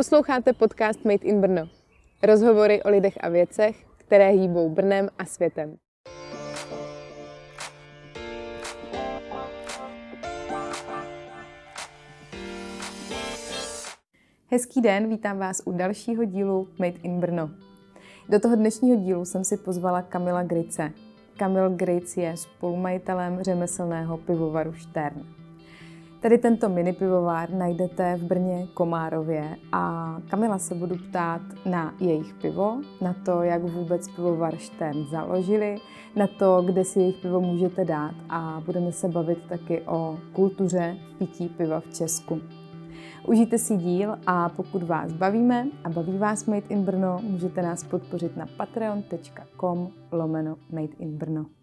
Posloucháte podcast Made in Brno. Rozhovory o lidech a věcech, které hýbou Brnem a světem. Hezký den, vítám vás u dalšího dílu Made in Brno. Do toho dnešního dílu jsem si pozvala Kamila Grice. Kamil Gric je spolumajitelem řemeslného pivovaru Štern. Tady tento mini pivovár najdete v Brně Komárově a Kamila se budu ptát na jejich pivo, na to, jak vůbec pivovar Štern založili, na to, kde si jejich pivo můžete dát a budeme se bavit taky o kultuře pití piva v Česku. Užijte si díl a pokud vás bavíme a baví vás Made in Brno, můžete nás podpořit na patreon.com lomeno Made in Brno.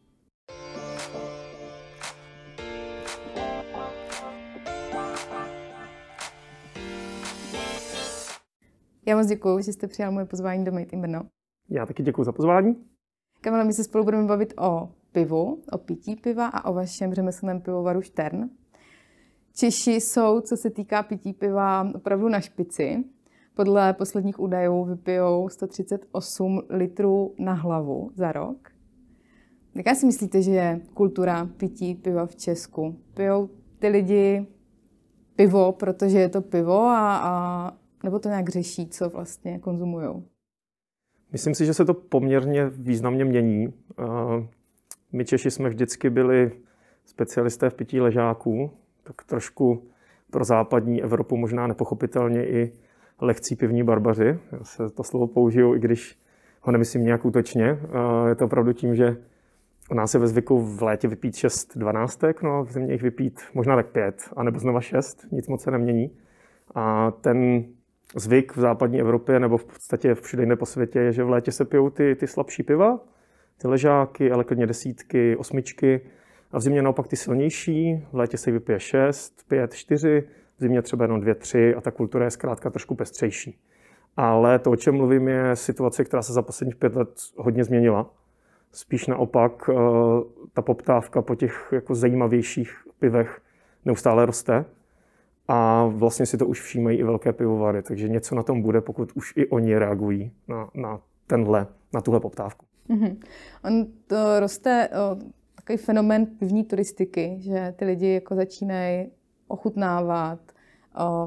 Já moc děkuji, že jste přijal moje pozvání do Made in Brno. Já taky děkuji za pozvání. Kamila, my se spolu budeme bavit o pivu, o pití piva a o vašem řemeslném pivovaru Štern. Češi jsou, co se týká pití piva, opravdu na špici. Podle posledních údajů vypijou 138 litrů na hlavu za rok. Jaká si myslíte, že je kultura pití piva v Česku? Pijou ty lidi pivo, protože je to pivo, a, a, nebo to nějak řeší, co vlastně konzumují? Myslím si, že se to poměrně významně mění. My Češi jsme vždycky byli specialisté v pití ležáků, tak trošku pro západní Evropu možná nepochopitelně i lehcí pivní barbaři. Já se to slovo použiju, i když ho nemyslím nějak útočně. Je to opravdu tím, že u nás je ve zvyku v létě vypít 6 dvanáctek, no a v zimě jich vypít možná tak 5, anebo znova 6, nic moc se nemění. A ten zvyk v západní Evropě nebo v podstatě všude jinde po světě je, že v létě se pijou ty, ty slabší piva, ty ležáky, ale klidně desítky, osmičky, a v zimě naopak ty silnější, v létě se vypije 6, 5, 4, v zimě třeba jenom 2, 3 a ta kultura je zkrátka trošku pestřejší. Ale to, o čem mluvím, je situace, která se za posledních pět let hodně změnila. Spíš naopak eh, ta poptávka po těch jako zajímavějších pivech neustále roste. A vlastně si to už všímají i velké pivovary, takže něco na tom bude, pokud už i oni reagují na, na tenhle, na tuhle poptávku. Mm-hmm. On to roste takový fenomén pivní turistiky, že ty lidi jako začínají ochutnávat,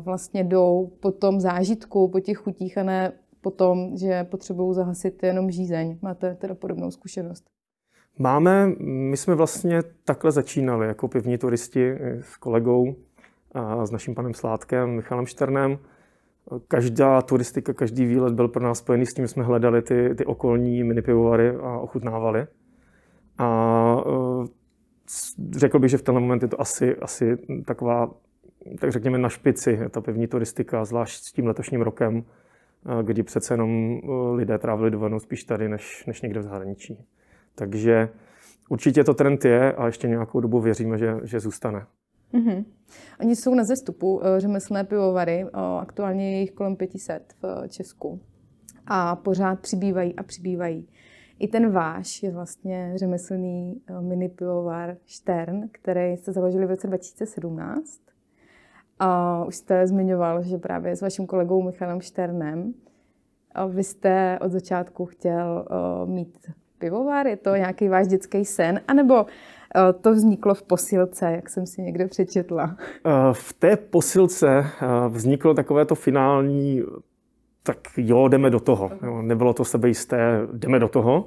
vlastně jdou po tom zážitku, po těch chutích a ne po tom, že potřebují zahasit jenom žízeň. Máte teda podobnou zkušenost? Máme, my jsme vlastně takhle začínali jako pivní turisti s kolegou s naším panem Sládkem, Michalem Šternem. Každá turistika, každý výlet byl pro nás spojený s tím, že jsme hledali ty, ty okolní minipivovary a ochutnávali. A uh, řekl bych, že v tenhle moment je to asi, asi taková, tak řekněme, na špici, ta pevní turistika, zvlášť s tím letošním rokem, kdy přece jenom lidé trávili dovolenou spíš tady, než, než někde v zahraničí. Takže určitě to trend je a ještě nějakou dobu věříme, že, že zůstane. Mm-hmm. Oni jsou na zestupu řemeslné pivovary, aktuálně je jich kolem 500 v Česku a pořád přibývají a přibývají. I ten váš je vlastně řemeslný eh, mini pivovar Štern, který jste založili v roce 2017. A už jste zmiňoval, že právě s vaším kolegou Michalem Šternem vy jste od začátku chtěl mít pivovar, je to nějaký váš dětský sen, anebo to vzniklo v posilce, jak jsem si někde přečetla? V té posilce vzniklo takové to finální tak jo, jdeme do toho. Nebylo to sebejisté, jdeme do toho.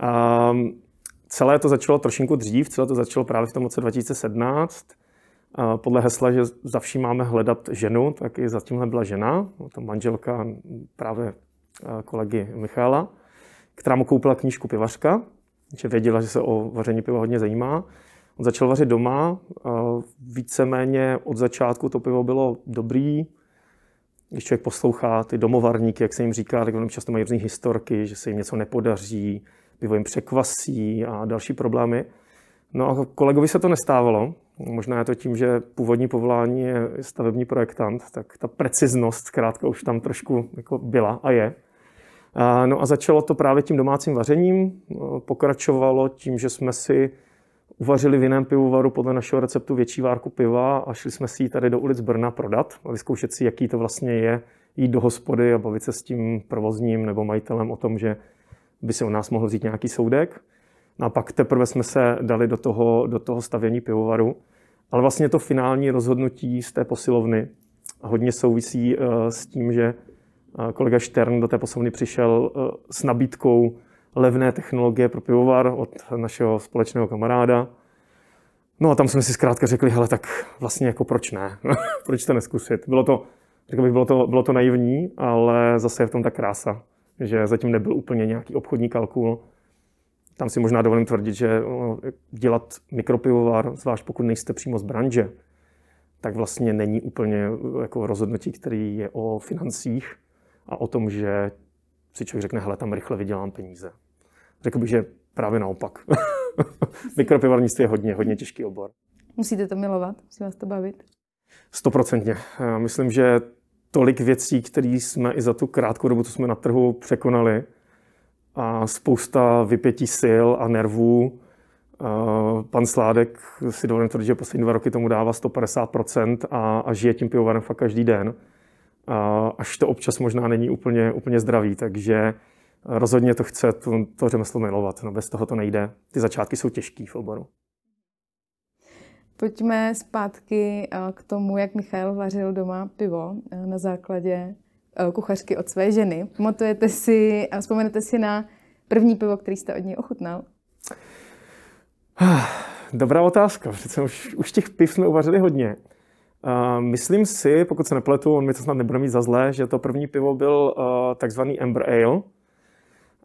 A celé to začalo trošinku dřív, celé to začalo právě v tom roce 2017. A podle hesla, že za vším máme hledat ženu, tak i za tímhle byla žena, ta manželka právě kolegy Michála, která mu koupila knížku Pivařka, že věděla, že se o vaření piva hodně zajímá. On začal vařit doma, víceméně od začátku to pivo bylo dobrý, když člověk poslouchá ty domovarníky, jak se jim říká, tak oni často mají různé historky, že se jim něco nepodaří, pivo jim překvasí a další problémy. No a kolegovi se to nestávalo. Možná je to tím, že původní povolání je stavební projektant, tak ta preciznost zkrátka už tam trošku jako byla a je. No a začalo to právě tím domácím vařením, pokračovalo tím, že jsme si uvařili v jiném pivovaru podle našeho receptu větší várku piva a šli jsme si ji tady do ulic Brna prodat a vyzkoušet si, jaký to vlastně je, jít do hospody a bavit se s tím provozním nebo majitelem o tom, že by se u nás mohl vzít nějaký soudek. No a pak teprve jsme se dali do toho, do toho stavění pivovaru. Ale vlastně to finální rozhodnutí z té posilovny hodně souvisí eh, s tím, že kolega Štern do té posilovny přišel eh, s nabídkou levné technologie pro pivovar od našeho společného kamaráda. No a tam jsme si zkrátka řekli, hele, tak vlastně jako proč ne? proč to neskusit? Bylo to, řekl bych, bylo to, bylo to naivní, ale zase je v tom ta krása, že zatím nebyl úplně nějaký obchodní kalkul. Tam si možná dovolím tvrdit, že no, dělat mikropivovar, zvlášť pokud nejste přímo z branže, tak vlastně není úplně jako rozhodnutí, který je o financích a o tom, že si člověk řekne, hele, tam rychle vydělám peníze. Řekl bych, že právě naopak. Mikropivarnictví je hodně, hodně těžký obor. Musíte to milovat? Musí vás to bavit? Stoprocentně. Myslím, že tolik věcí, které jsme i za tu krátkou dobu, co jsme na trhu překonali, a spousta vypětí sil a nervů. Pan Sládek si dovolím tvrdit, že poslední dva roky tomu dává 150% a, a žije tím pivovarem fakt každý den. A až to občas možná není úplně, úplně zdravý, takže rozhodně to chce to, to řemeslo milovat. No bez toho to nejde. Ty začátky jsou těžký v oboru. Pojďme zpátky eh, k tomu, jak Michal vařil doma pivo eh, na základě eh, kuchařky od své ženy. Pamatujete si, vzpomenete si na první pivo, který jste od něj ochutnal? Dobrá otázka. Přece už, už těch piv jsme uvařili hodně. Myslím si, pokud se nepletu, on mi to snad nebude mít za zlé, že to první pivo byl uh, takzvaný Amber Ale.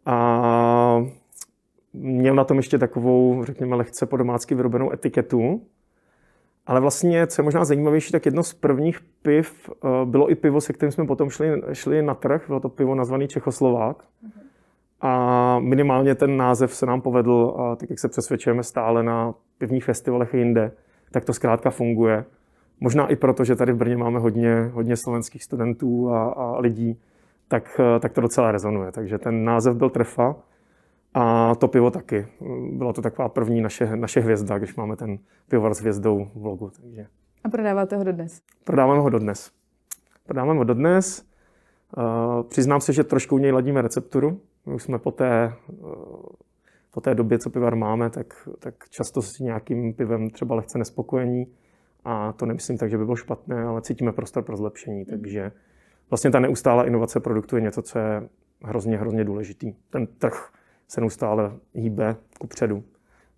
A měl na tom ještě takovou, řekněme, lehce po domácky vyrobenou etiketu. Ale vlastně, co je možná zajímavější, tak jedno z prvních piv uh, bylo i pivo, se kterým jsme potom šli, šli na trh. Bylo to pivo nazvaný Čechoslovák. A minimálně ten název se nám povedl, a tak jak se přesvědčujeme stále na pivních festivalech jinde, tak to zkrátka funguje. Možná i proto, že tady v Brně máme hodně, hodně slovenských studentů a, a lidí, tak, tak to docela rezonuje. Takže ten název byl trefa a to pivo taky. Byla to taková první naše, naše hvězda, když máme ten pivovar s hvězdou v logu. Takže. A prodáváte ho dodnes? Prodáváme ho dodnes. Prodáváme ho dodnes. Uh, přiznám se, že trošku u něj ladíme recepturu. My už jsme po té, uh, po té době, co pivar máme, tak, tak často s nějakým pivem třeba lehce nespokojení. A to nemyslím tak, že by bylo špatné, ale cítíme prostor pro zlepšení. Mm. Takže vlastně ta neustálá inovace produktu je něco, co je hrozně, hrozně důležitý. Ten trh se neustále hýbe kupředu,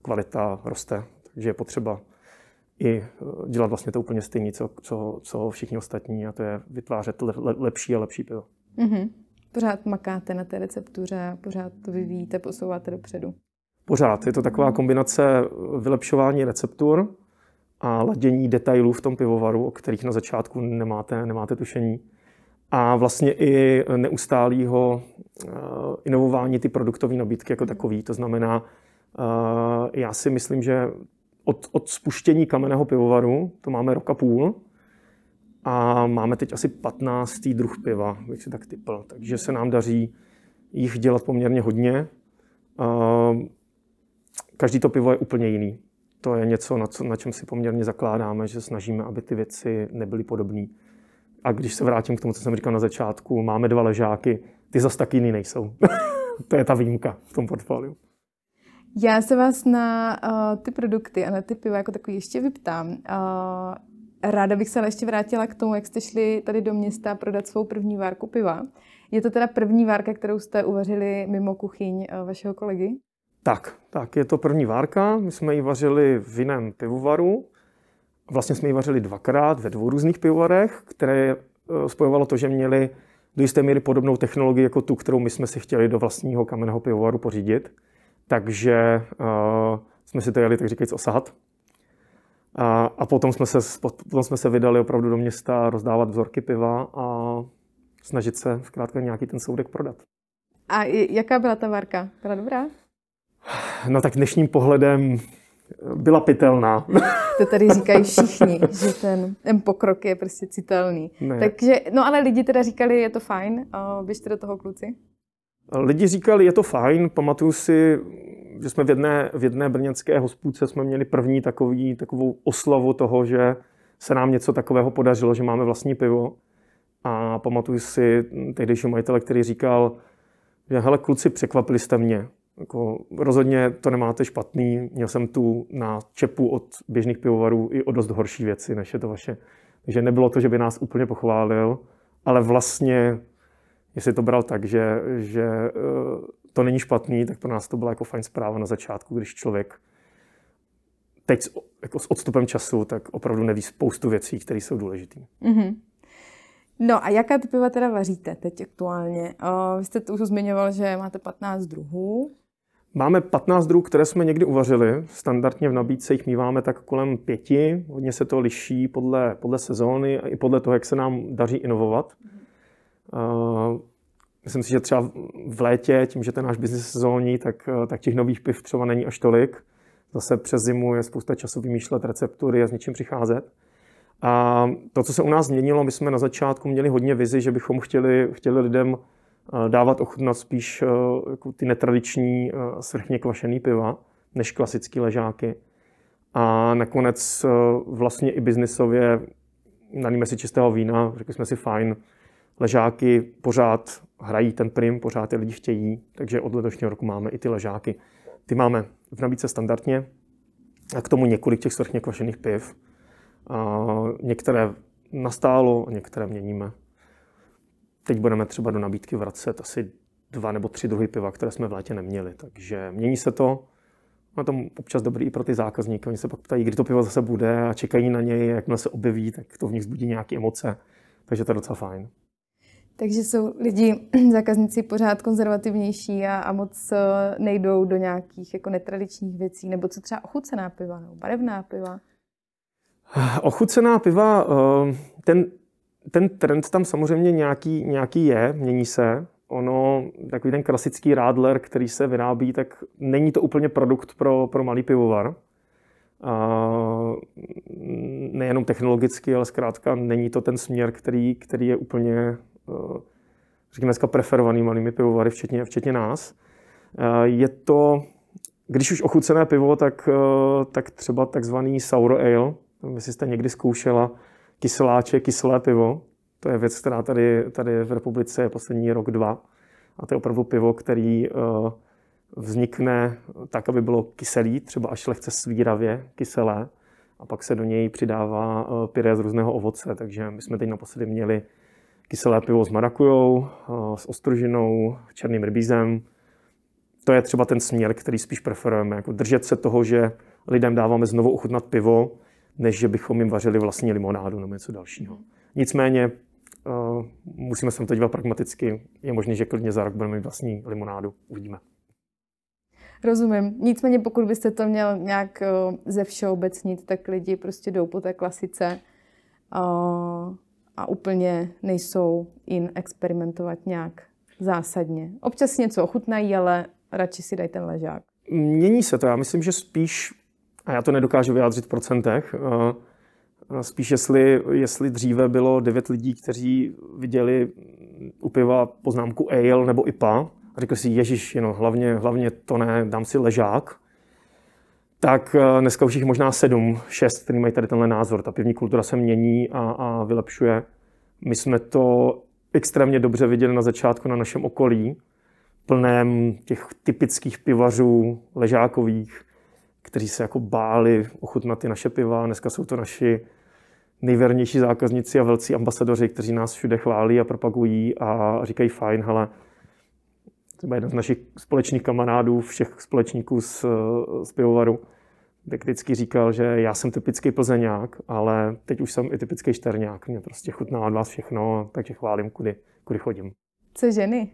kvalita roste, takže je potřeba i eh, dělat vlastně to úplně stejné, co, co, co všichni ostatní, a to je vytvářet le, le, lepší a lepší pivo. Mm-hmm. Pořád makáte na té receptuře, pořád to vyvíjíte, posouváte dopředu. Pořád. Je to taková kombinace vylepšování receptur a ladění detailů v tom pivovaru, o kterých na začátku nemáte, nemáte tušení a vlastně i neustálého eh, inovování ty produktové nabídky jako takový. To znamená, eh, já si myslím, že od, od spuštění kamenného pivovaru, to máme rok a půl, a máme teď asi 15. druh piva, bych si tak typl. Takže se nám daří jich dělat poměrně hodně. Eh, každý to pivo je úplně jiný. To je něco, na, co, na čem si poměrně zakládáme, že snažíme, aby ty věci nebyly podobné. A když se vrátím k tomu, co jsem říkal na začátku, máme dva ležáky, ty zas taky jiný nejsou. to je ta výjimka v tom portfoliu. Já se vás na uh, ty produkty a na ty piva jako takový ještě vyptám. Uh, ráda bych se ale ještě vrátila k tomu, jak jste šli tady do města prodat svou první várku piva. Je to teda první várka, kterou jste uvařili mimo kuchyň uh, vašeho kolegy? Tak, tak, je to první várka. My jsme ji vařili v jiném pivovaru. Vlastně jsme ji vařili dvakrát ve dvou různých pivovarech, které eh, spojovalo to, že měli do jisté míry podobnou technologii jako tu, kterou my jsme si chtěli do vlastního kamenného pivovaru pořídit. Takže uh, jsme si to jeli, tak říkajíc, osahat. A, a potom, jsme se, potom jsme se vydali opravdu do města rozdávat vzorky piva a snažit se zkrátka nějaký ten soudek prodat. A jaká byla ta varka? Byla dobrá? No tak dnešním pohledem byla pitelná. To tady říkají všichni, že ten, ten pokrok je prostě citelný. Ne. Takže, no ale lidi teda říkali, je to fajn, běžte do toho kluci. Lidi říkali, je to fajn, pamatuju si, že jsme v jedné, v jedné brněnské hospůdce jsme měli první takový, takovou oslavu toho, že se nám něco takového podařilo, že máme vlastní pivo. A pamatuju si tehdejšího majitele, který říkal, že hele kluci, překvapili jste mě. Jako, rozhodně to nemáte špatný, měl jsem tu na čepu od běžných pivovarů i o dost horší věci, než je to vaše. Takže nebylo to, že by nás úplně pochválil, ale vlastně, jestli to bral tak, že, že eh, to není špatný, tak pro nás to byla jako fajn zpráva na začátku, když člověk teď jako s odstupem času, tak opravdu neví spoustu věcí, které jsou důležité. Mm-hmm. No a jaká ty piva teda vaříte teď aktuálně? Uh, vy jste tu už zmiňoval, že máte 15 druhů. Máme 15 druhů, které jsme někdy uvařili. Standardně v nabídce jich míváme tak kolem pěti. Hodně se to liší podle, podle sezóny a i podle toho, jak se nám daří inovovat. Uh, myslím si, že třeba v létě, tím, že ten náš biznis sezónní, tak, tak těch nových piv třeba není až tolik. Zase přes zimu je spousta času vymýšlet receptury a s něčím přicházet. A to, co se u nás změnilo, my jsme na začátku měli hodně vizi, že bychom chtěli, chtěli lidem eh, dávat ochutnat spíš eh, jako ty netradiční eh, svrchně kvašený piva, než klasické ležáky. A nakonec vlastně i biznisově nalíme si čistého vína, řekli jsme si fajn, ležáky pořád hrají ten prim, pořád je lidi chtějí, takže od letošního roku máme i ty ležáky. Ty máme v nabídce standardně a k tomu několik těch svrchně kvašených piv. A některé nastálo některé měníme. Teď budeme třeba do nabídky vracet asi dva nebo tři druhy piva, které jsme v létě neměli. Takže mění se to. A to občas dobrý i pro ty zákazníky. Oni se pak ptají, kdy to pivo zase bude a čekají na něj, jakmile se objeví, tak to v nich zbudí nějaké emoce. Takže to je docela fajn. Takže jsou lidi, zákazníci pořád konzervativnější a, a moc eh, nejdou do nějakých jako netradičních věcí, nebo co třeba ochucená piva, nebo barevná piva? Ochucená piva, eh, ten, ten trend tam samozřejmě nějaký, nějaký je, mění se. Ono, takový ten klasický rádler, který se vyrábí, tak není to úplně produkt pro, pro malý pivovar. A nejenom technologicky, ale zkrátka není to ten směr, který, který je úplně, eh, řekněme dneska, preferovaný malými pivovary, včetně, včetně nás. Eh, je to, když už ochucené pivo, tak, tak třeba takzvaný sour ale, Jestli jste někdy zkoušela kyseláče, kyselé pivo, to je věc, která tady, tady v republice je poslední rok, dva. A to je opravdu pivo, který uh, vznikne tak, aby bylo kyselý, třeba až lehce svíravě kyselé, a pak se do něj přidává uh, pyré z různého ovoce. Takže my jsme teď naposledy měli kyselé pivo s marakujou, uh, s ostružinou, černým rybízem. To je třeba ten směr, který spíš preferujeme. Jako držet se toho, že lidem dáváme znovu ochutnat pivo, než že bychom jim vařili vlastní limonádu nebo něco dalšího. Nicméně uh, musíme se to dívat pragmaticky. Je možné, že klidně za rok budeme mít vlastní limonádu. Uvidíme. Rozumím. Nicméně pokud byste to měl nějak uh, ze všeobecnit, tak lidi prostě jdou po té klasice uh, a úplně nejsou in experimentovat nějak zásadně. Občas něco ochutnají, ale radši si dají ten ležák. Mění se to. Já myslím, že spíš a já to nedokážu vyjádřit v procentech, spíš jestli, jestli dříve bylo devět lidí, kteří viděli u piva poznámku ale nebo IPA a řekli si, ježiš, jenom hlavně, hlavně to ne, dám si ležák, tak dneska už jich možná sedm, šest, kteří mají tady tenhle názor. Ta pivní kultura se mění a, a vylepšuje. My jsme to extrémně dobře viděli na začátku na našem okolí, plném těch typických pivařů, ležákových, kteří se jako báli ochutnat ty naše piva. Dneska jsou to naši nejvernější zákazníci a velcí ambasadoři, kteří nás všude chválí a propagují a říkají fajn, hele, třeba jeden z našich společných kamarádů, všech společníků z, z pivovaru, tak vždycky říkal, že já jsem typický plzeňák, ale teď už jsem i typický šterňák. Mě prostě chutná od vás všechno, takže chválím, kudy, kudy chodím. Co ženy?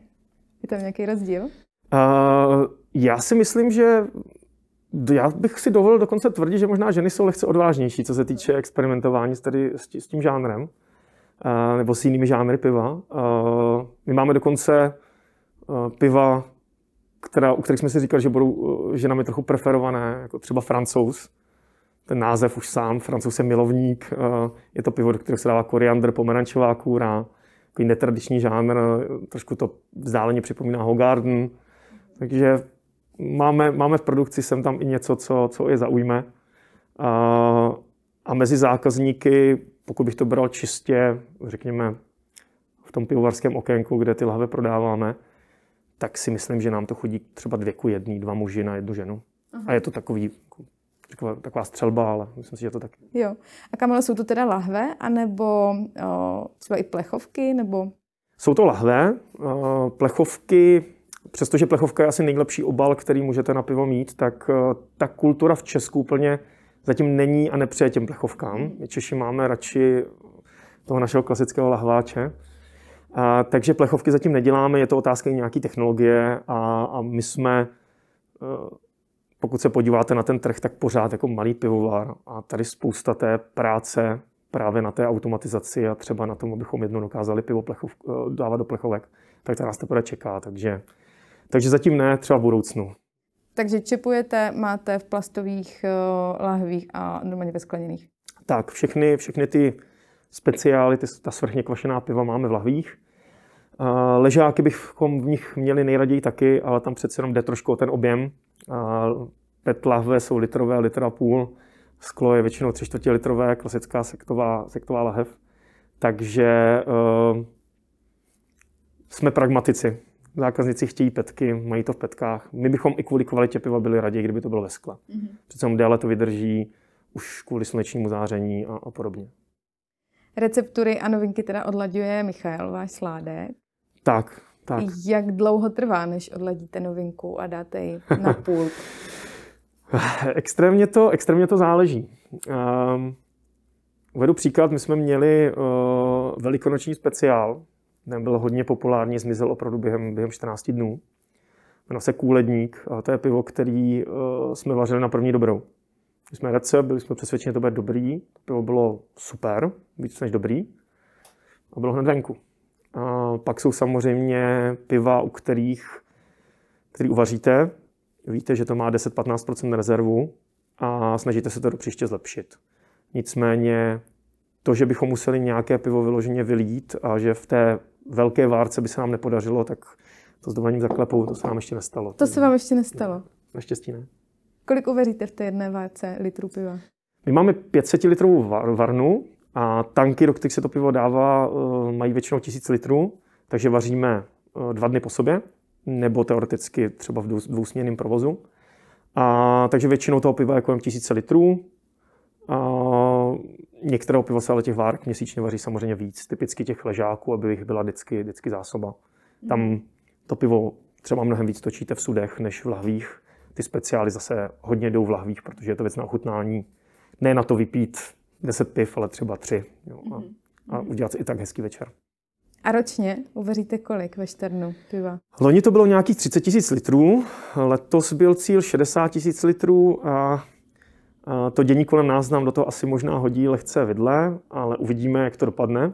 Je tam nějaký rozdíl? Uh, já si myslím, že já bych si dovolil dokonce tvrdit, že možná ženy jsou lehce odvážnější, co se týče experimentování s, tady, s tím žánrem, nebo s jinými žánry piva. My máme dokonce piva, která, u kterých jsme si říkali, že budou ženami trochu preferované, jako třeba francouz. Ten název už sám, francouz je milovník. Je to pivo, do kterého se dává koriandr, pomerančová kůra, takový netradiční žánr, trošku to vzdáleně připomíná Hogarden. Takže máme, máme v produkci sem tam i něco, co, co je zaujme. A, a mezi zákazníky, pokud bych to bral čistě, řekněme, v tom pivovarském okénku, kde ty lahve prodáváme, tak si myslím, že nám to chodí třeba dvě ku jedný, dva muži na jednu ženu. Aha. A je to takový, taková, taková střelba, ale myslím si, že to tak. Jo. A Kamile, jsou to teda lahve, anebo o, třeba i plechovky, nebo? Jsou to lahve, o, plechovky, přestože plechovka je asi nejlepší obal, který můžete na pivo mít, tak o, ta kultura v Česku úplně zatím není a nepřeje těm plechovkám. My Češi máme radši toho našeho klasického lahváče. A, takže plechovky zatím neděláme, je to otázka nějaké technologie a, a my jsme, e, pokud se podíváte na ten trh, tak pořád jako malý pivovar a tady spousta té práce právě na té automatizaci a třeba na tom, abychom jedno dokázali pivo plechov, e, dávat do plechovek, tak to nás teprve čeká. Takže, takže zatím ne, třeba v budoucnu. Takže čepujete, máte v plastových uh, lahvích a normálně ve skleněných? Tak, všechny, všechny ty speciály, ty, ta svrchně kvašená piva máme v lahvích. Uh, ležáky bychom v nich měli nejraději taky, ale tam přece jenom jde trošku o ten objem. Uh, PET lahve jsou litrové, litra půl. Sklo je většinou 3 čtvrtě litrové, klasická sektová, sektová lahev. Takže uh, jsme pragmatici. Zákazníci chtějí petky, mají to v petkách. My bychom i kvůli kvalitě piva byli raději, kdyby to bylo ve skle. Mm-hmm. Přece déle to vydrží, už kvůli slunečnímu záření a, a podobně. Receptury a novinky teda odlaďuje Michal, váš sládek. Tak, tak. Jak dlouho trvá, než odladíte novinku a dáte ji na půl? extrémně, to, extrémně to záleží. Um, uvedu příklad, my jsme měli uh, velikonoční speciál, byl hodně populární, zmizel opravdu během, během 14 dnů. Jmenuje se Kůledník a to je pivo, který uh, jsme vařili na první dobrou. My jsme recept, byli jsme přesvědčeni, že to bude dobrý. To pivo bylo super, víc než dobrý. A bylo hned venku. A pak jsou samozřejmě piva, u kterých, který uvaříte. Víte, že to má 10-15% rezervu a snažíte se to do příště zlepšit. Nicméně to, že bychom museli nějaké pivo vyloženě vylít a že v té velké várce by se nám nepodařilo, tak to s dovolením zaklepou, to se nám ještě nestalo. To se vám ještě nestalo? Naštěstí ne. Kolik uvaříte v té jedné várce litrů piva? My máme 500 litrovou varnu a tanky, do kterých se to pivo dává, eh, mají většinou 1000 litrů, takže vaříme eh, dva dny po sobě, nebo teoreticky třeba v dvousměnném provozu. A, takže většinou toho piva je kolem 1000 litrů. A některého piva se ale těch várek měsíčně vaří samozřejmě víc, typicky těch ležáků, aby jich byla vždycky, vždycky zásoba. Tam to pivo třeba mnohem víc točíte v sudech než v lahvích. Ty speciály zase hodně jdou v lahvích, protože je to věc na ochutnání. Ne na to vypít 10 piv, ale třeba 3. Jo, a, mhm. a udělat si i tak hezký večer. A ročně uvaříte kolik ve Šternu piva? Loni to bylo nějakých 30 tisíc litrů, letos byl cíl 60 tisíc litrů a to dění kolem nás nám do toho asi možná hodí lehce vidle, ale uvidíme, jak to dopadne.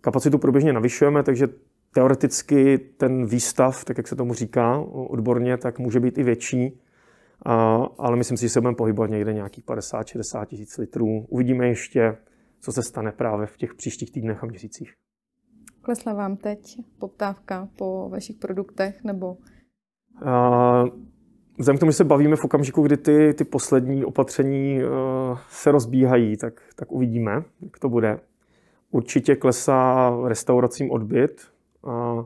Kapacitu průběžně navyšujeme, takže teoreticky ten výstav, tak jak se tomu říká odborně, tak může být i větší, ale myslím si, že se budeme pohybovat někde nějakých 50-60 tisíc litrů. Uvidíme ještě, co se stane právě v těch příštích týdnech a měsících. Klesla vám teď poptávka po vašich produktech nebo? Vzhledem k tomu, že se bavíme v okamžiku, kdy ty, ty poslední opatření uh, se rozbíhají, tak, tak uvidíme, jak to bude. Určitě klesá restauracím odbyt a,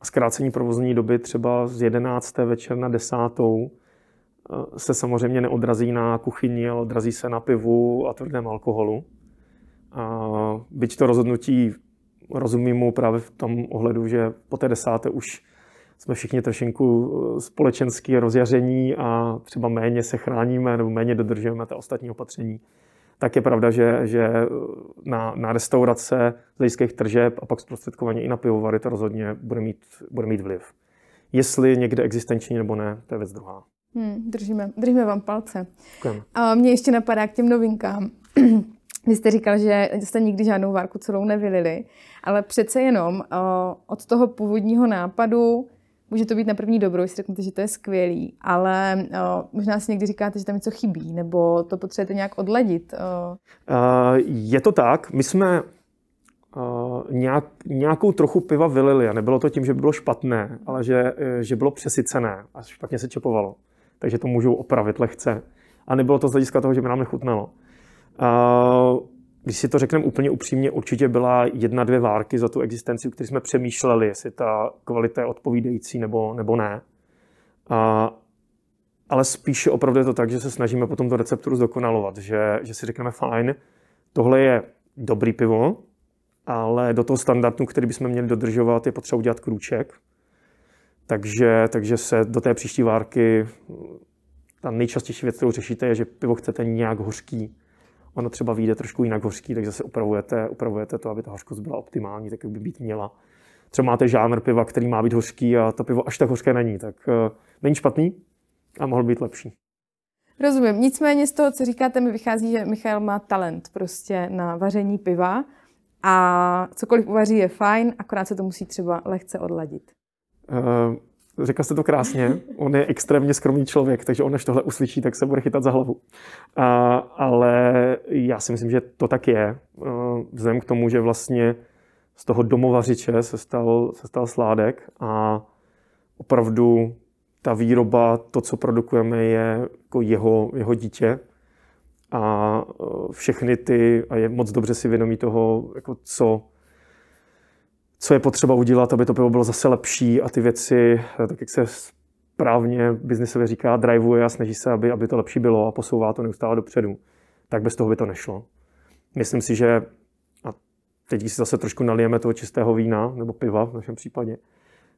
a zkrácení provozní doby třeba z 11. večer na 10. Uh, se samozřejmě neodrazí na kuchyni, ale odrazí se na pivu a tvrdém alkoholu. A byť to rozhodnutí rozumím mu právě v tom ohledu, že po té desáté už jsme všichni trošinku eh, společensky rozjaření a třeba méně se chráníme nebo méně dodržujeme ta ostatní opatření, tak je pravda, že, že eh, na, na restaurace z hlediských tržeb a pak zprostředkovaně i na pivovary to rozhodně bude mít, bude mít vliv. Jestli někde existenční nebo ne, to je věc druhá. Hmm, držíme, držíme vám palce. Děkujeme. A mě ještě napadá k těm novinkám. Vy jste říkal, že jste nikdy žádnou várku celou nevylili, ale přece jenom od toho původního nápadu Může to být na první dobrou, jestli řeknete, že to je skvělý, ale o, možná si někdy říkáte, že tam něco chybí, nebo to potřebujete nějak odladit. O. Uh, je to tak. My jsme uh, nějak, nějakou trochu piva vylili a nebylo to tím, že by bylo špatné, ale že, že bylo přesycené a špatně se čepovalo. Takže to můžou opravit lehce. A nebylo to z hlediska toho, že by nám nechutnalo. Uh, když si to řekneme úplně upřímně, určitě byla jedna, dvě várky za tu existenci, které jsme přemýšleli, jestli ta kvalita je odpovídající nebo, nebo ne. A, ale spíše opravdu je to tak, že se snažíme potom tu recepturu zdokonalovat, že, že si řekneme fajn, tohle je dobrý pivo, ale do toho standardu, který bychom měli dodržovat, je potřeba udělat krůček. Takže, takže se do té příští várky, ta nejčastější věc, kterou řešíte, je, že pivo chcete nějak hořký. Ono třeba vyjde trošku jinak hořký, takže se upravujete, upravujete to, aby ta hořkost byla optimální, tak jak by být měla. Třeba máte žánr piva, který má být hořký a to pivo až tak hořké není, tak uh, není špatný a mohl být lepší. Rozumím. Nicméně z toho, co říkáte, mi vychází, že Michal má talent prostě na vaření piva a cokoliv uvaří je fajn, akorát se to musí třeba lehce odladit. Uh, řekla jste to krásně. On je extrémně skromný člověk, takže on, než tohle uslyší, tak se bude chytat za hlavu. Uh, ale já si myslím, že to tak je. Uh, vzhledem k tomu, že vlastně z toho domovařiče se stal, se stal sládek a opravdu ta výroba, to, co produkujeme, je jako jeho, jeho dítě a všechny ty, a je moc dobře si vědomí toho, jako co, co je potřeba udělat, aby to pivo bylo zase lepší a ty věci, tak jak se správně biznisově říká, driveuje a snaží se, aby, aby to lepší bylo a posouvá to neustále dopředu, tak bez toho by to nešlo. Myslím si, že a teď si zase trošku nalijeme toho čistého vína nebo piva v našem případě,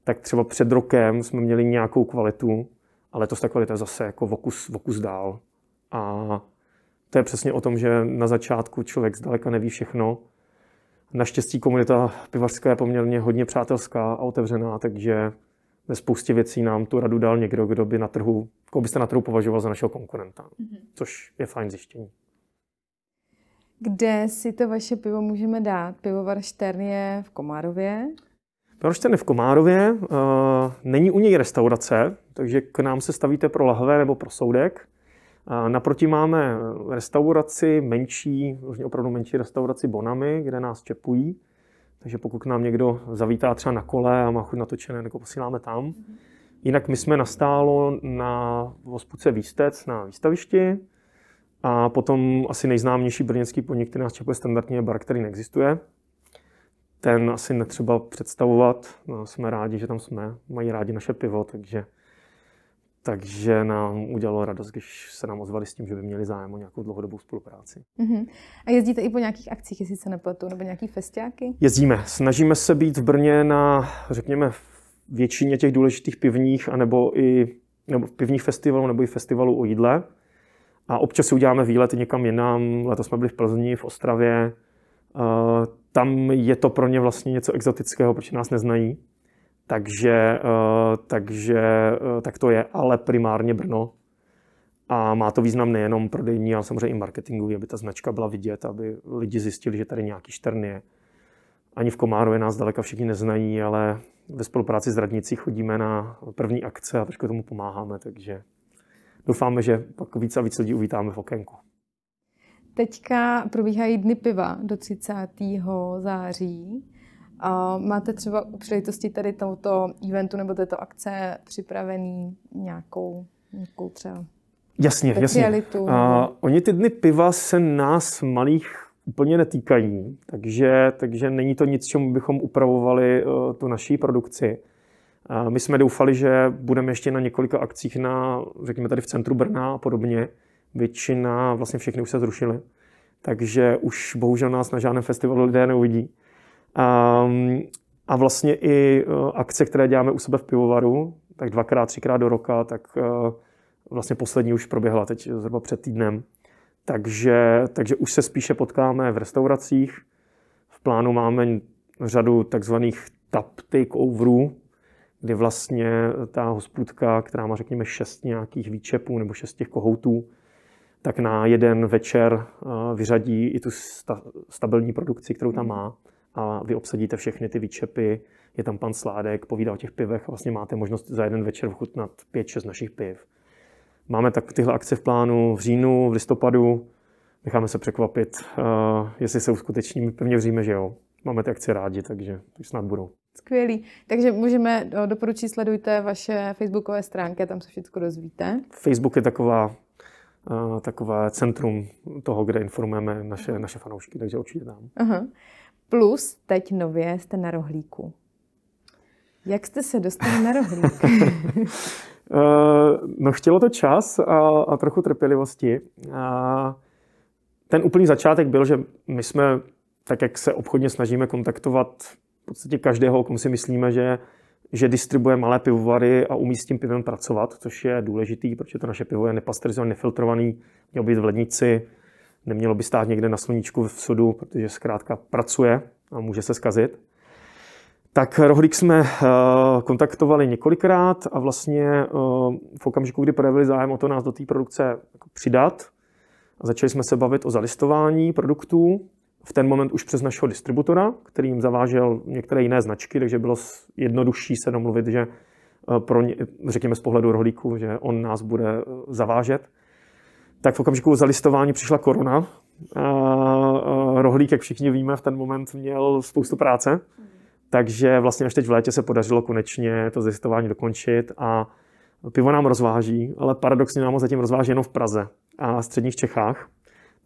tak třeba před rokem jsme měli nějakou kvalitu, ale to ta kvalita je zase jako vokus, vokus dál. A to je přesně o tom, že na začátku člověk zdaleka neví všechno. Naštěstí komunita pivařská je poměrně hodně přátelská a otevřená, takže ve spoustě věcí nám tu radu dal někdo, kdo by na trhu, koho byste na trhu považoval za našeho konkurenta, mm-hmm. což je fajn zjištění. Kde si to vaše pivo můžeme dát? Pivovar Štern je v Komárově. Pivovar v Komárově. Uh, není u něj restaurace, takže k nám se stavíte pro lahve nebo pro soudek. Naproti máme restauraci menší, vlastně opravdu menší restauraci Bonamy, kde nás čepují. Takže pokud nám někdo zavítá třeba na kole a má chuť natočené, ho posíláme tam. Jinak my jsme nastálo na hospodce Výstec na výstavišti a potom asi nejznámější brněnský podnik, který nás čepuje standardně, je bar, který neexistuje. Ten asi netřeba představovat. No, jsme rádi, že tam jsme. Mají rádi naše pivo, takže takže nám udělalo radost, když se nám ozvali s tím, že by měli zájem o nějakou dlouhodobou spolupráci. Uh-huh. A jezdíte i po nějakých akcích, jestli se nepletu, nebo nějaký festiáky? Jezdíme. Snažíme se být v Brně na, řekněme, většině těch důležitých pivních, anebo i nebo pivních festivalů, nebo i festivalů o jídle. A občas si uděláme výlety někam jinam. Letos jsme byli v Plzni, v Ostravě. Tam je to pro ně vlastně něco exotického, protože nás neznají. Takže, eh, takže eh, tak to je, ale primárně Brno. A má to význam nejenom prodejní, ale samozřejmě i marketingový, aby ta značka byla vidět, aby lidi zjistili, že tady nějaký štern je. Ani v Komárově nás daleka všichni neznají, ale ve spolupráci s radnicí chodíme na první akce a trošku tomu pomáháme, takže doufáme, že pak víc a víc lidí uvítáme v okénku. Teďka probíhají dny piva do 30. září. A máte třeba u příležitosti tady tohoto eventu nebo této akce připravený nějakou, nějakou třeba Jasně, specialitu? jasně. A oni ty dny piva se nás malých úplně netýkají, takže, takže není to nic, čemu bychom upravovali uh, tu naší produkci. My jsme doufali, že budeme ještě na několika akcích na, řekněme tady v centru Brna a podobně. Většina, vlastně všechny už se zrušily. Takže už bohužel nás na žádném festivalu lidé neuvidí. Um, a vlastně i uh, akce, které děláme u sebe v pivovaru, tak dvakrát, třikrát do roka, tak uh, vlastně poslední už proběhla teď zhruba před týdnem. Takže, takže už se spíše potkáme v restauracích. V plánu máme řadu takzvaných tap takeoverů, kdy vlastně ta hospůdka, která má řekněme šest nějakých výčepů nebo šest těch kohoutů, tak na jeden večer vyřadí i tu stabilní produkci, kterou tam má a vy obsadíte všechny ty výčepy, je tam pan Sládek, povídá o těch pivech a vlastně máte možnost za jeden večer vchutnat 5-6 našich piv. Máme tak tyhle akce v plánu v říjnu, v listopadu, necháme se překvapit, uh, jestli se uskuteční, my pevně věříme, že jo. Máme ty akce rádi, takže snad budou. Skvělý. Takže můžeme doporučit, sledujte vaše facebookové stránky, tam se všechno dozvíte. Facebook je taková takové centrum toho, kde informujeme naše, naše fanoušky, takže určitě tam. Aha. Plus teď nově jste na rohlíku. Jak jste se dostali na rohlík? no chtělo to čas a, a trochu trpělivosti. A ten úplný začátek byl, že my jsme, tak jak se obchodně snažíme kontaktovat podstatě každého, komu si myslíme, že, že distribuje malé pivovary a umí s tím pivem pracovat, což je důležitý, protože to naše pivo je nepasterizované, nefiltrovaný, mělo být v lednici, nemělo by stát někde na sluníčku v sudu, protože zkrátka pracuje a může se skazit. Tak Rohlík jsme uh, kontaktovali několikrát a vlastně uh, v okamžiku, kdy projevili zájem o to nás do té produkce jako přidat, začali jsme se bavit o zalistování produktů, v ten moment už přes našeho distributora, který jim zavážel některé jiné značky, takže bylo jednodušší se domluvit, že eh, pro ně, řekněme z pohledu rohlíku, že on nás bude zavážet. Tak v okamžiku zalistování přišla korona. Rohlík, jak všichni víme, v ten moment měl spoustu práce. Takže vlastně až teď v létě se podařilo konečně to zjistování dokončit a pivo nám rozváží, ale paradoxně nám ho zatím rozváží jenom v Praze a středních Čechách.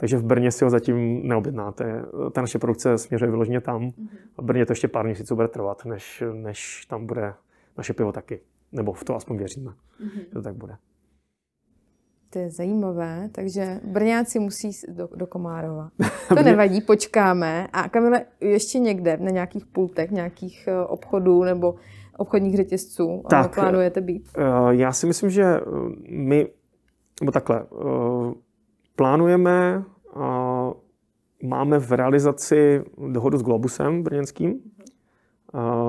Takže v Brně si ho zatím neobjednáte. Ta naše produkce směřuje vyloženě tam. A v Brně to ještě pár měsíců bude trvat, než, než tam bude naše pivo taky. Nebo v to aspoň věříme, mm-hmm. že to tak bude. To je zajímavé, takže Brňáci musí do, do Komárova. To nevadí, počkáme. A Kamile, ještě někde na nějakých pultech, nějakých eh, obchodů nebo obchodních řetězců tak, plánujete být? Eh, já si myslím, že my, nebo takhle, plánujeme, máme v realizaci dohodu s Globusem brněnským.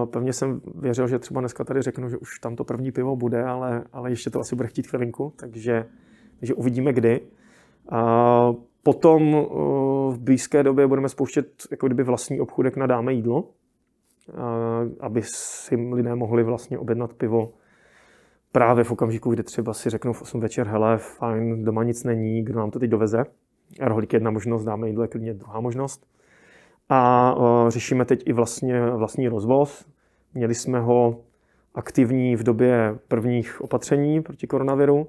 Pevně jsem věřil, že třeba dneska tady řeknu, že už tam to první pivo bude, ale, ale ještě to asi bude chtít chvilinku, takže takže uvidíme kdy. A potom eh, v blízké době budeme spouštět jako kdyby vlastní obchůdek na dáme jídlo, aby si lidé mohli vlastně objednat pivo právě v okamžiku, kdy třeba si řeknou v 8 večer, hele, fajn, doma nic není, kdo nám to teď doveze. Rohlík je jedna možnost, dáme jídlo je klidně druhá možnost. A eh, řešíme teď i vlastně vlastní rozvoz. Měli jsme ho aktivní v době prvních opatření proti koronaviru.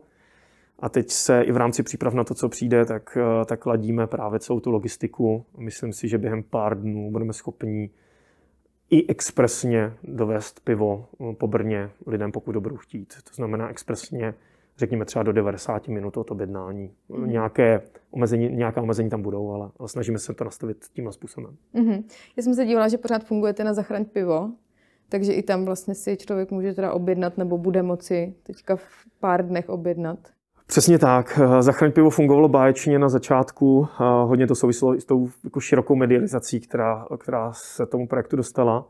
A teď se i v rámci příprav na to, co přijde, tak, tak ladíme právě celou tu logistiku. Myslím si, že během pár dnů budeme schopni i expresně dovést pivo eh, po Brně lidem, pokud to budou chtít. To znamená expresně, řekněme třeba do 90 minut od objednání. Mm. Nějaké omezení, nějaká omezení tam budou, ale, ale snažíme se to nastavit tímhle způsobem. Mm-hmm. Já jsem se dívala, že pořád fungujete na Zachraň pivo, takže i tam vlastně si člověk může teda objednat nebo bude moci teďka v pár dnech objednat. Přesně tak. Zachraň pivo fungovalo báječně na začátku. Hodně to souvislo i s tou jako širokou medializací, která, která se tomu projektu dostala.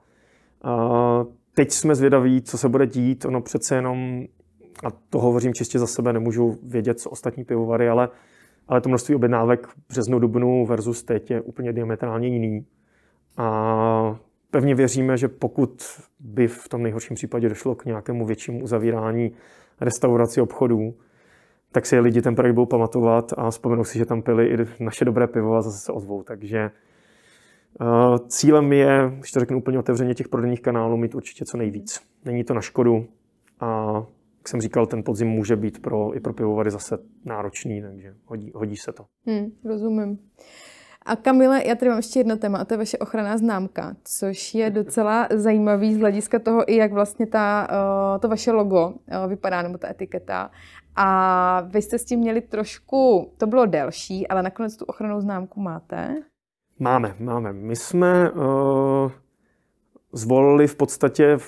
Teď jsme zvědaví, co se bude dít. Ono přece jenom, a to hovořím čistě za sebe, nemůžu vědět, co ostatní pivovary, ale, ale to množství objednávek březnu, dubnu versus teď je úplně diametrálně jiný. A pevně věříme, že pokud by v tom nejhorším případě došlo k nějakému většímu uzavírání restaurací obchodů, tak si lidi ten projekt budou pamatovat a vzpomenou si, že tam pili i naše dobré pivo a zase se ozvou. Takže uh, cílem je, když to řeknu úplně otevřeně, těch prodejních kanálů mít určitě co nejvíc. Není to na škodu a jak jsem říkal, ten podzim může být pro, i pro pivovary zase náročný, takže hodí, hodí se to. Hmm, rozumím. A Kamile, já tady mám ještě jedno téma, a to je vaše ochranná známka, což je docela zajímavý z hlediska toho, i jak vlastně ta, uh, to vaše logo uh, vypadá, nebo ta etiketa. A vy jste s tím měli trošku, to bylo delší, ale nakonec tu ochranou známku máte? Máme, máme. My jsme uh, zvolili v podstatě,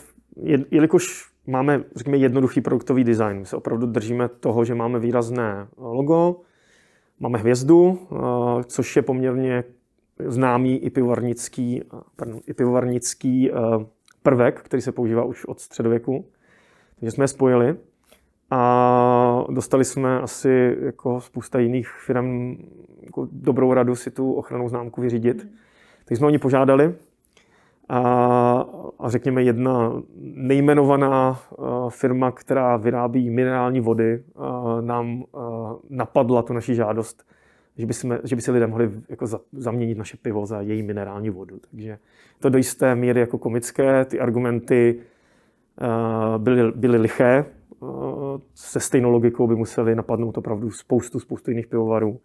jelikož máme, řekněme, jednoduchý produktový design. My se opravdu držíme toho, že máme výrazné logo, máme hvězdu, uh, což je poměrně známý i pivovarnický, pardon, i pivovarnický prvek, který se používá už od středověku. Takže jsme je spojili. A dostali jsme asi jako spousta jiných firm jako dobrou radu si tu ochranou známku vyřídit. Mm. Tak jsme oni požádali a, a řekněme jedna nejmenovaná firma, která vyrábí minerální vody, nám napadla tu naši žádost, že by, jsme, že by si lidé mohli jako za, zaměnit naše pivo za její minerální vodu. Takže to do jisté míry jako komické, ty argumenty byly, byly liché, se stejnou logikou by museli napadnout opravdu spoustu, spoustu jiných pivovarů.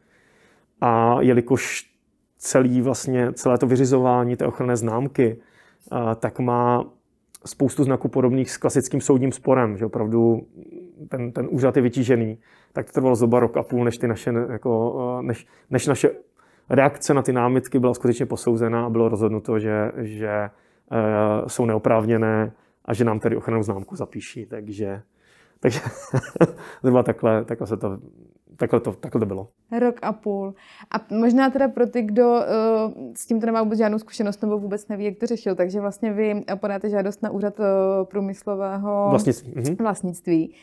A jelikož celý vlastně, celé to vyřizování té ochranné známky, tak má spoustu znaků podobných s klasickým soudním sporem, že opravdu ten, ten úřad je vytížený, tak to trvalo zhruba rok a půl, než, ty naše, jako, než, než naše reakce na ty námitky byla skutečně posouzena a bylo rozhodnuto, že, že jsou neoprávněné a že nám tedy ochrannou známku zapíší. Takže, takže zhruba takhle, takhle se to takhle to, takhle to bylo. Rok a půl. A možná teda pro ty, kdo uh, s tímto nemá vůbec žádnou zkušenost nebo vůbec neví, jak to řešil, takže vlastně vy podáte žádost na úřad uh, průmyslového vlastnictví. Mhm. vlastnictví.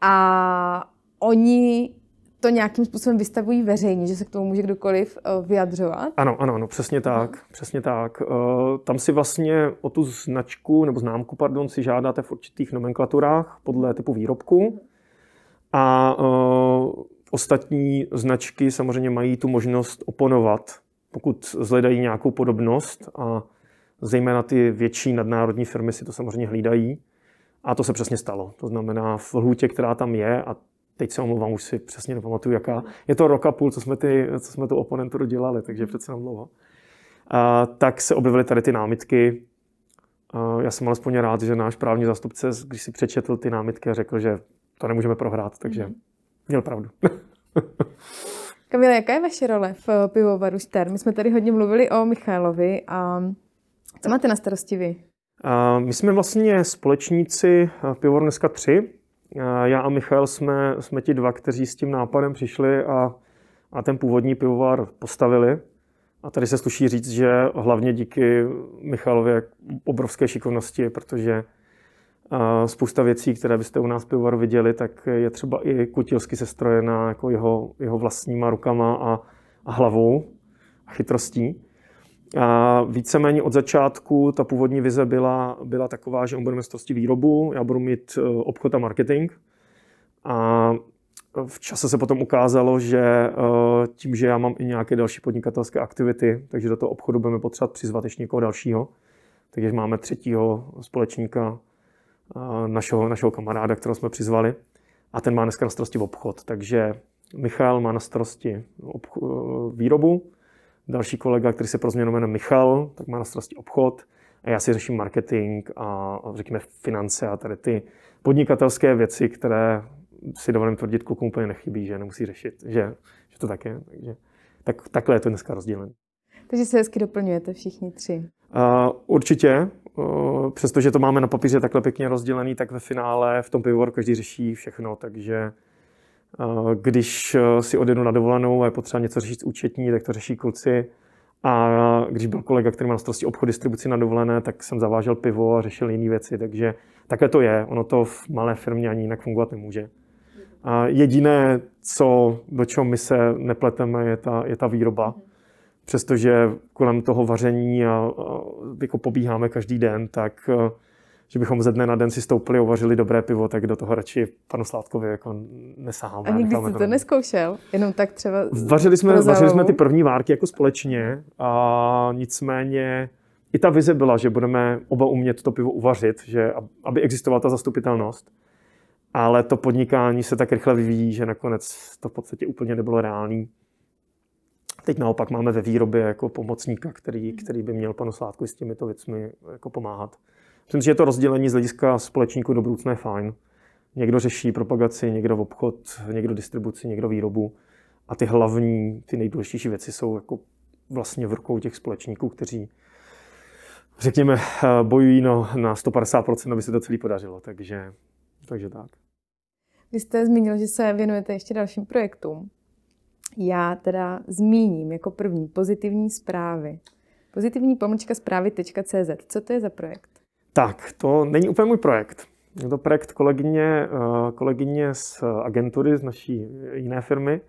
A oni to nějakým způsobem vystavují veřejně, že se k tomu může kdokoliv uh, vyjadřovat? Ano, ano, ano, přesně tak, uh-huh. přesně tak. Uh, tam si vlastně o tu značku nebo známku, pardon, si žádáte v určitých nomenklaturách podle typu výrobku. A uh, Ostatní značky samozřejmě mají tu možnost oponovat, pokud zhledají nějakou podobnost a zejména ty větší nadnárodní firmy si to samozřejmě hlídají. A to se přesně stalo. To znamená v lhůtě, která tam je, a teď se omlouvám, už si přesně nepamatuju, jaká. Je to rok a půl, co jsme, ty, co jsme tu oponenturu dělali, takže přece nám dlouho. A, tak se objevily tady ty námitky. A já jsem alespoň rád, že náš právní zástupce, když si přečetl ty námitky, řekl, že to nemůžeme prohrát, takže mm-hmm. Měl pravdu. Kamila, jaká je vaše role v pivovaru Ster? My jsme tady hodně mluvili o Michalovi a co máte na starosti vy? My jsme vlastně společníci pivovar dneska tři. Já a Michal jsme, jsme ti dva, kteří s tím nápadem přišli a, a ten původní pivovar postavili. A tady se sluší říct, že hlavně díky Michalově obrovské šikovnosti, protože spousta věcí, které byste u nás pivovaru viděli, tak je třeba i kutilsky sestrojená jako jeho, jeho vlastníma rukama a, a hlavou a chytrostí. A víceméně od začátku ta původní vize byla, byla taková, že on bude mít výrobu, já budu mít e, obchod a marketing. A v čase se potom ukázalo, že e, tím, že já mám i nějaké další podnikatelské aktivity, takže do toho obchodu budeme potřebovat přizvat ještě někoho dalšího. Takže máme třetího společníka, našeho, našeho kamaráda, kterého jsme přizvali. A ten má dneska na starosti obchod. Takže Michal má na starosti výrobu, další kolega, který se pro změnu jmenuje Michal, tak má na starosti obchod a já si řeším marketing a, řekněme finance a tady ty podnikatelské věci, které si dovolím tvrdit klukům úplně nechybí, že nemusí řešit, že, že to tak je. Takže, tak, takhle je to dneska rozdělené. Takže se hezky doplňujete všichni tři. Uh, určitě, uh, přestože to máme na papíře takhle pěkně rozdělený, tak ve finále v tom pivovaru každý řeší všechno, takže když si odjedu na dovolenou a je potřeba něco řešit s účetní, tak to řeší kluci. A když byl kolega, který má na starosti obchod distribuci na dovolené, tak jsem zavážel pivo a řešil jiné věci. Takže takhle to je. Ono to v malé firmě ani jinak fungovat nemůže. A jediné, co, do čeho my se nepleteme, je ta, je ta výroba přestože kolem toho vaření a, a jako pobíháme každý den, tak eh, že bychom ze dne na den si stoupili a uvařili dobré pivo, tak do toho radši panu Sládkovi jako nesáháme. A nikdy jsi to, to neskoušel? Jenom tak třeba vařili jsme, vařili jsme ty první várky jako společně a nicméně i ta vize byla, že budeme oba umět to pivo uvařit, že aby existovala ta zastupitelnost. Ale to podnikání se tak rychle vyvíjí, že nakonec to v podstatě úplně nebylo reálný. Teď naopak máme ve výrobě jako pomocníka, který, který by měl panu Sládku s těmito věcmi jako pomáhat. Myslím si, že to rozdělení z hlediska společníků do budoucna je fajn. Někdo řeší propagaci, někdo v obchod, někdo distribuci, někdo výrobu. A ty hlavní, ty nejdůležitější věci jsou jako vlastně v rukou těch společníků, kteří, řekněme, bojují no, na 150%, aby se to celé podařilo. Takže, takže tak. Vy jste zmínil, že se věnujete ještě dalším projektům já teda zmíním jako první pozitivní zprávy. Pozitivní pomlčka zprávy.cz. Co to je za projekt? Tak, to není úplně můj projekt. Je to projekt kolegyně, eh, kolegyně z agentury, z naší jiné firmy.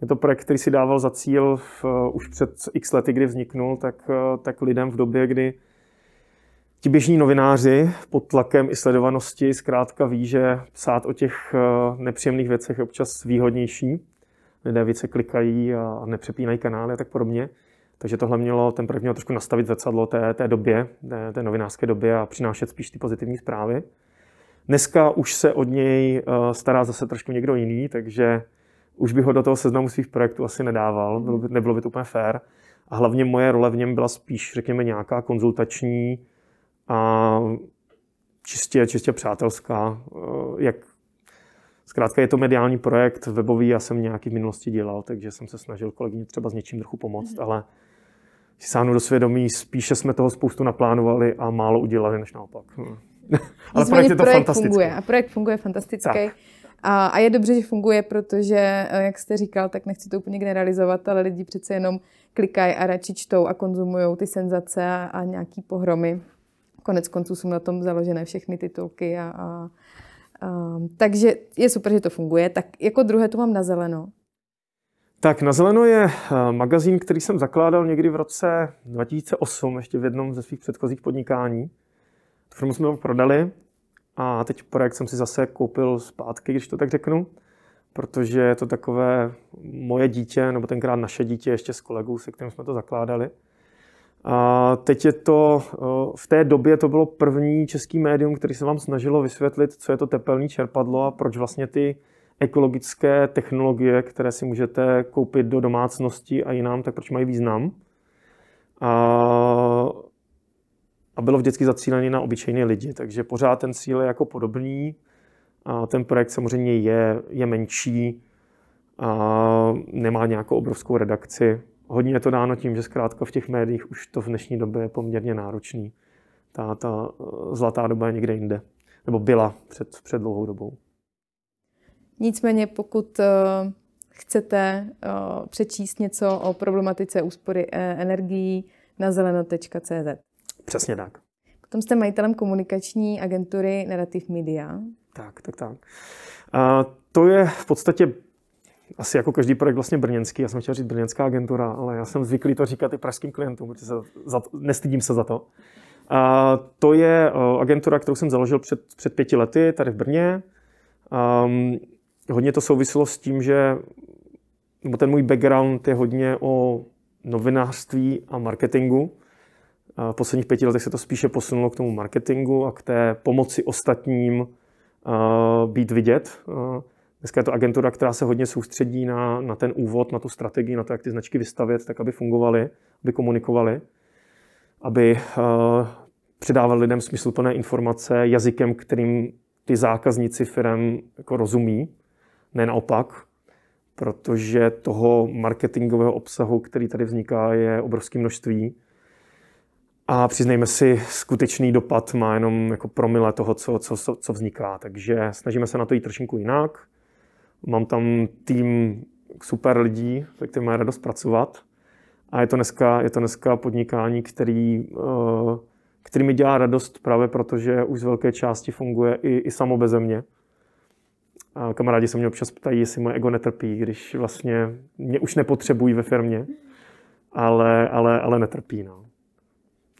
Je to projekt, který si dával za cíl v, už před x lety, kdy vzniknul, tak, eh, tak lidem v době, kdy ti běžní novináři pod tlakem i sledovanosti zkrátka ví, že psát o těch eh, nepříjemných věcech je občas výhodnější lidé více klikají a nepřepínají kanály a tak podobně. Takže tohle mělo, ten projekt měl trošku nastavit zrcadlo té, té době, té, té novinářské době a přinášet spíš ty pozitivní zprávy. Dneska už se od něj stará zase trošku někdo jiný, takže už bych ho do toho seznamu svých projektů asi nedával, bylo by, nebylo by to úplně fér. A hlavně moje role v něm byla spíš, řekněme, nějaká konzultační a čistě, čistě přátelská. Eh, jak, zkrátka je to mediální projekt webový, já jsem nějaký v minulosti dělal, takže jsem se snažil kolegyně třeba s něčím trochu pomoct, mm. ale si sáhnu do svědomí, spíše jsme toho spoustu naplánovali a málo udělali, než naopak. ale projekt je to projekt fantastický. Funguje a projekt funguje fantastický. Tak. A, a je dobře, že funguje, protože, eh, jak jste říkal, tak nechci to úplně generalizovat, ale lidi přece jenom klikají a radši čtou a konzumují ty senzace a, a nějaký pohromy. Konec konců jsou na tom založené všechny titulky a, a, a takže je super, že to funguje. Tak jako druhé to mám na zeleno. Tak na zeleno je eh, magazín, který jsem zakládal někdy v roce 2008, ještě v jednom ze svých předchozích podnikání. Tu firmu jsme ho prodali a teď projekt jsem si zase koupil zpátky, když to tak řeknu, protože je to takové moje dítě, nebo tenkrát naše dítě ještě s kolegou, se kterým jsme to zakládali. A teď je to, v té době to bylo první český médium, který se vám snažilo vysvětlit, co je to tepelné čerpadlo a proč vlastně ty ekologické technologie, které si můžete koupit do domácnosti a jinam, tak proč mají význam. A a bylo vždycky zacílené na obyčejné lidi, takže pořád ten cíl je jako podobný. A ten projekt samozřejmě je, je menší a nemá nějakou obrovskou redakci. Hodně je to dáno tím, že zkrátka v těch médiích už to v dnešní době je poměrně náročný. Ta, ta eh, zlatá doba je někde jinde. Nebo byla před, před dlouhou dobou. Nicméně, pokud uh, chcete uh, přečíst něco o problematice úspory energií na zeleno.cz. Přesně tak. Potom jste majitelem komunikační agentury Narrative Media. Tak, tak, tak. A to je v podstatě asi jako každý projekt vlastně brněnský. Já jsem chtěl říct brněnská agentura, ale já jsem zvyklý to říkat i pražským klientům, protože se za to, nestydím se za to. A to je agentura, kterou jsem založil před, před pěti lety tady v Brně. Um, hodně to souviselo s tím, že nebo ten můj background je hodně o novinářství a marketingu. V posledních pěti letech se to spíše posunulo k tomu marketingu a k té pomoci ostatním být vidět. Dneska je to agentura, která se hodně soustředí na, na ten úvod, na tu strategii, na to, jak ty značky vystavět, tak aby fungovaly, aby komunikovaly, aby předávali lidem smysluplné informace jazykem, kterým ty zákazníci firm jako rozumí, ne naopak, protože toho marketingového obsahu, který tady vzniká, je obrovské množství a přiznejme si, skutečný dopad má jenom jako promile toho, co, co, co vzniká. Takže snažíme se na to jít trošku jinak. Mám tam tým super lidí, se kterými má radost pracovat. A je to dneska, je to dneska podnikání, který, eh, který mi dělá radost právě proto, že už z velké části funguje i, i samo beze mě. A kamarádi se mě občas ptají, jestli moje ego netrpí, když vlastně mě už nepotřebují ve firmě, ale, ale, ale netrpí. No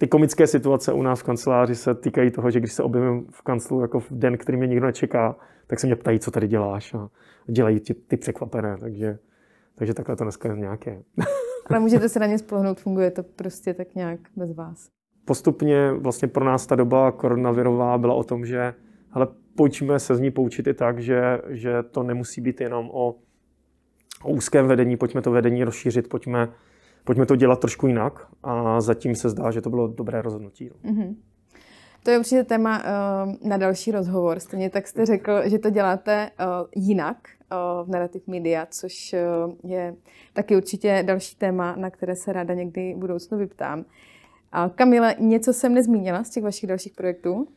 ty komické situace u nás v kanceláři se týkají toho, že když se objevím v kanclu jako v den, který mě nikdo nečeká, tak se mě ptají, co tady děláš a dělají ti ty překvapené, takže, takže takhle to dneska je nějaké. Ale můžete se na ně spolehnout, funguje to prostě tak nějak bez vás. Postupně vlastně pro nás ta doba koronavirová byla o tom, že hele, pojďme se z ní poučit i tak, že, že to nemusí být jenom o, o úzkém vedení, pojďme to vedení rozšířit, pojďme pojďme to dělat trošku jinak a zatím se zdá, že to bylo dobré rozhodnutí. Mm-hmm. To je určitě téma uh, na další rozhovor. Stejně tak jste řekl, že to děláte uh, jinak uh, v Narrative Media, což uh, je taky určitě další téma, na které se ráda někdy v budoucnu vyptám. A Kamile, něco jsem nezmínila z těch vašich dalších projektů?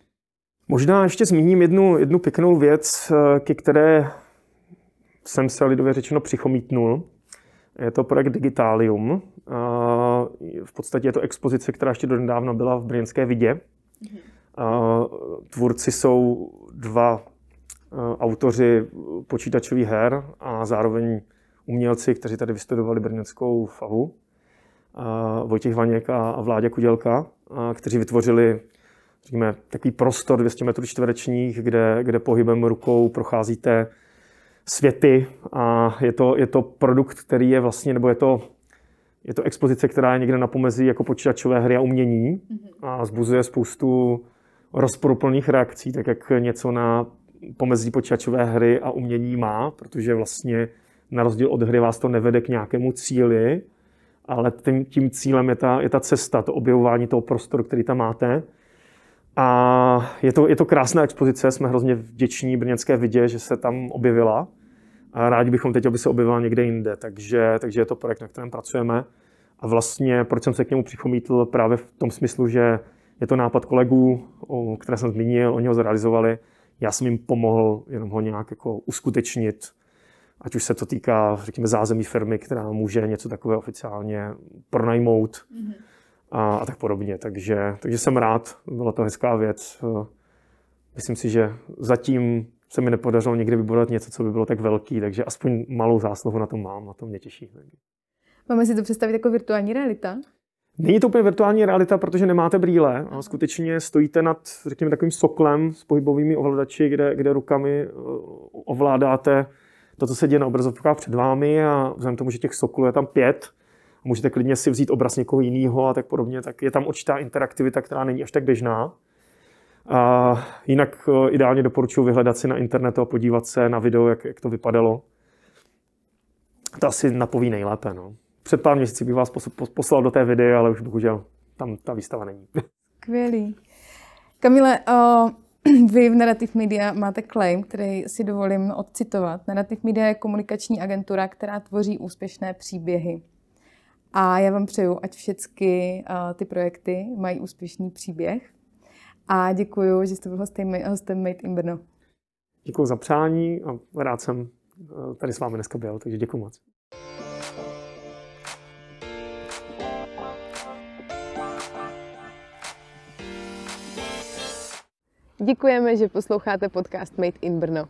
Možná ještě zmíním jednu, jednu pěknou věc, ke které jsem se lidově řečeno přichomítnul. Je to projekt Digitalium. V podstatě je to expozice, která ještě do nedávna byla v Brněnské vidě. Tvůrci jsou dva autoři počítačových her a zároveň umělci, kteří tady vystudovali brněnskou FAVu. Vojtěch Vaněk a Vláďa Kudělka, kteří vytvořili řekněme, takový prostor 200 metrů čtverečních, kde, kde pohybem rukou procházíte světy a je to, je to produkt, který je vlastně, nebo je to, je to expozice, která je někde na pomezí jako počítačové hry a umění a zbuzuje spoustu rozporuplných reakcí, tak jak něco na pomezí počítačové hry a umění má, protože vlastně na rozdíl od hry vás to nevede k nějakému cíli, ale tím, tím cílem je ta, je ta cesta, to objevování toho prostoru, který tam máte. A je to, je to krásná expozice, jsme hrozně vděční brněnské vidě, že se tam objevila. A rádi bychom teď, aby se objevila někde jinde. Takže, takže je to projekt, na kterém pracujeme. A vlastně, proč jsem se k němu přichomítl právě v tom smyslu, že je to nápad kolegů, o které jsem zmínil, oni ho zrealizovali. Já jsem jim pomohl jenom ho nějak jako uskutečnit, ať už se to týká, řekněme, zázemí firmy, která může něco takového oficiálně pronajmout mm-hmm. A, a tak podobně. Takže, takže jsem rád, byla to hezká věc. Myslím si, že zatím se mi nepodařilo někdy vybudovat něco, co by bylo tak velký, takže aspoň malou zásluhu na tom mám, na to mě těší. Máme si to představit jako virtuální realita? Není to úplně virtuální realita, protože nemáte brýle a skutečně stojíte nad, řekněme, takovým soklem s pohybovými ovladači, kde, kde rukami eh, ovládáte to, co se děje na obrazovkách před vámi a vzhledem tomu, že těch sokolů je tam pět, můžete klidně si vzít obraz někoho jiného a tak podobně, tak je tam určitá interaktivita, která není až tak běžná. A jinak eh, ideálně doporučuji vyhledat si na internetu a podívat se na video, jak, jak to vypadalo. To asi napoví nejlépe. No. Před pár měsíci bych vás poslal do té videa, ale už bohužel tam ta výstava není. Skvělý. Kamile, vy v Narrative Media máte claim, který si dovolím odcitovat. Narrative Media je komunikační agentura, která tvoří úspěšné příběhy. A já vám přeju, ať všechny uh, ty projekty mají úspěšný příběh. A děkuji, že jste byl hostem, hostem Made in Brno. Děkuji za přání a rád jsem eh, tady s vámi dneska byl, takže děkuji moc. Děkujeme, že posloucháte podcast Made in Brno.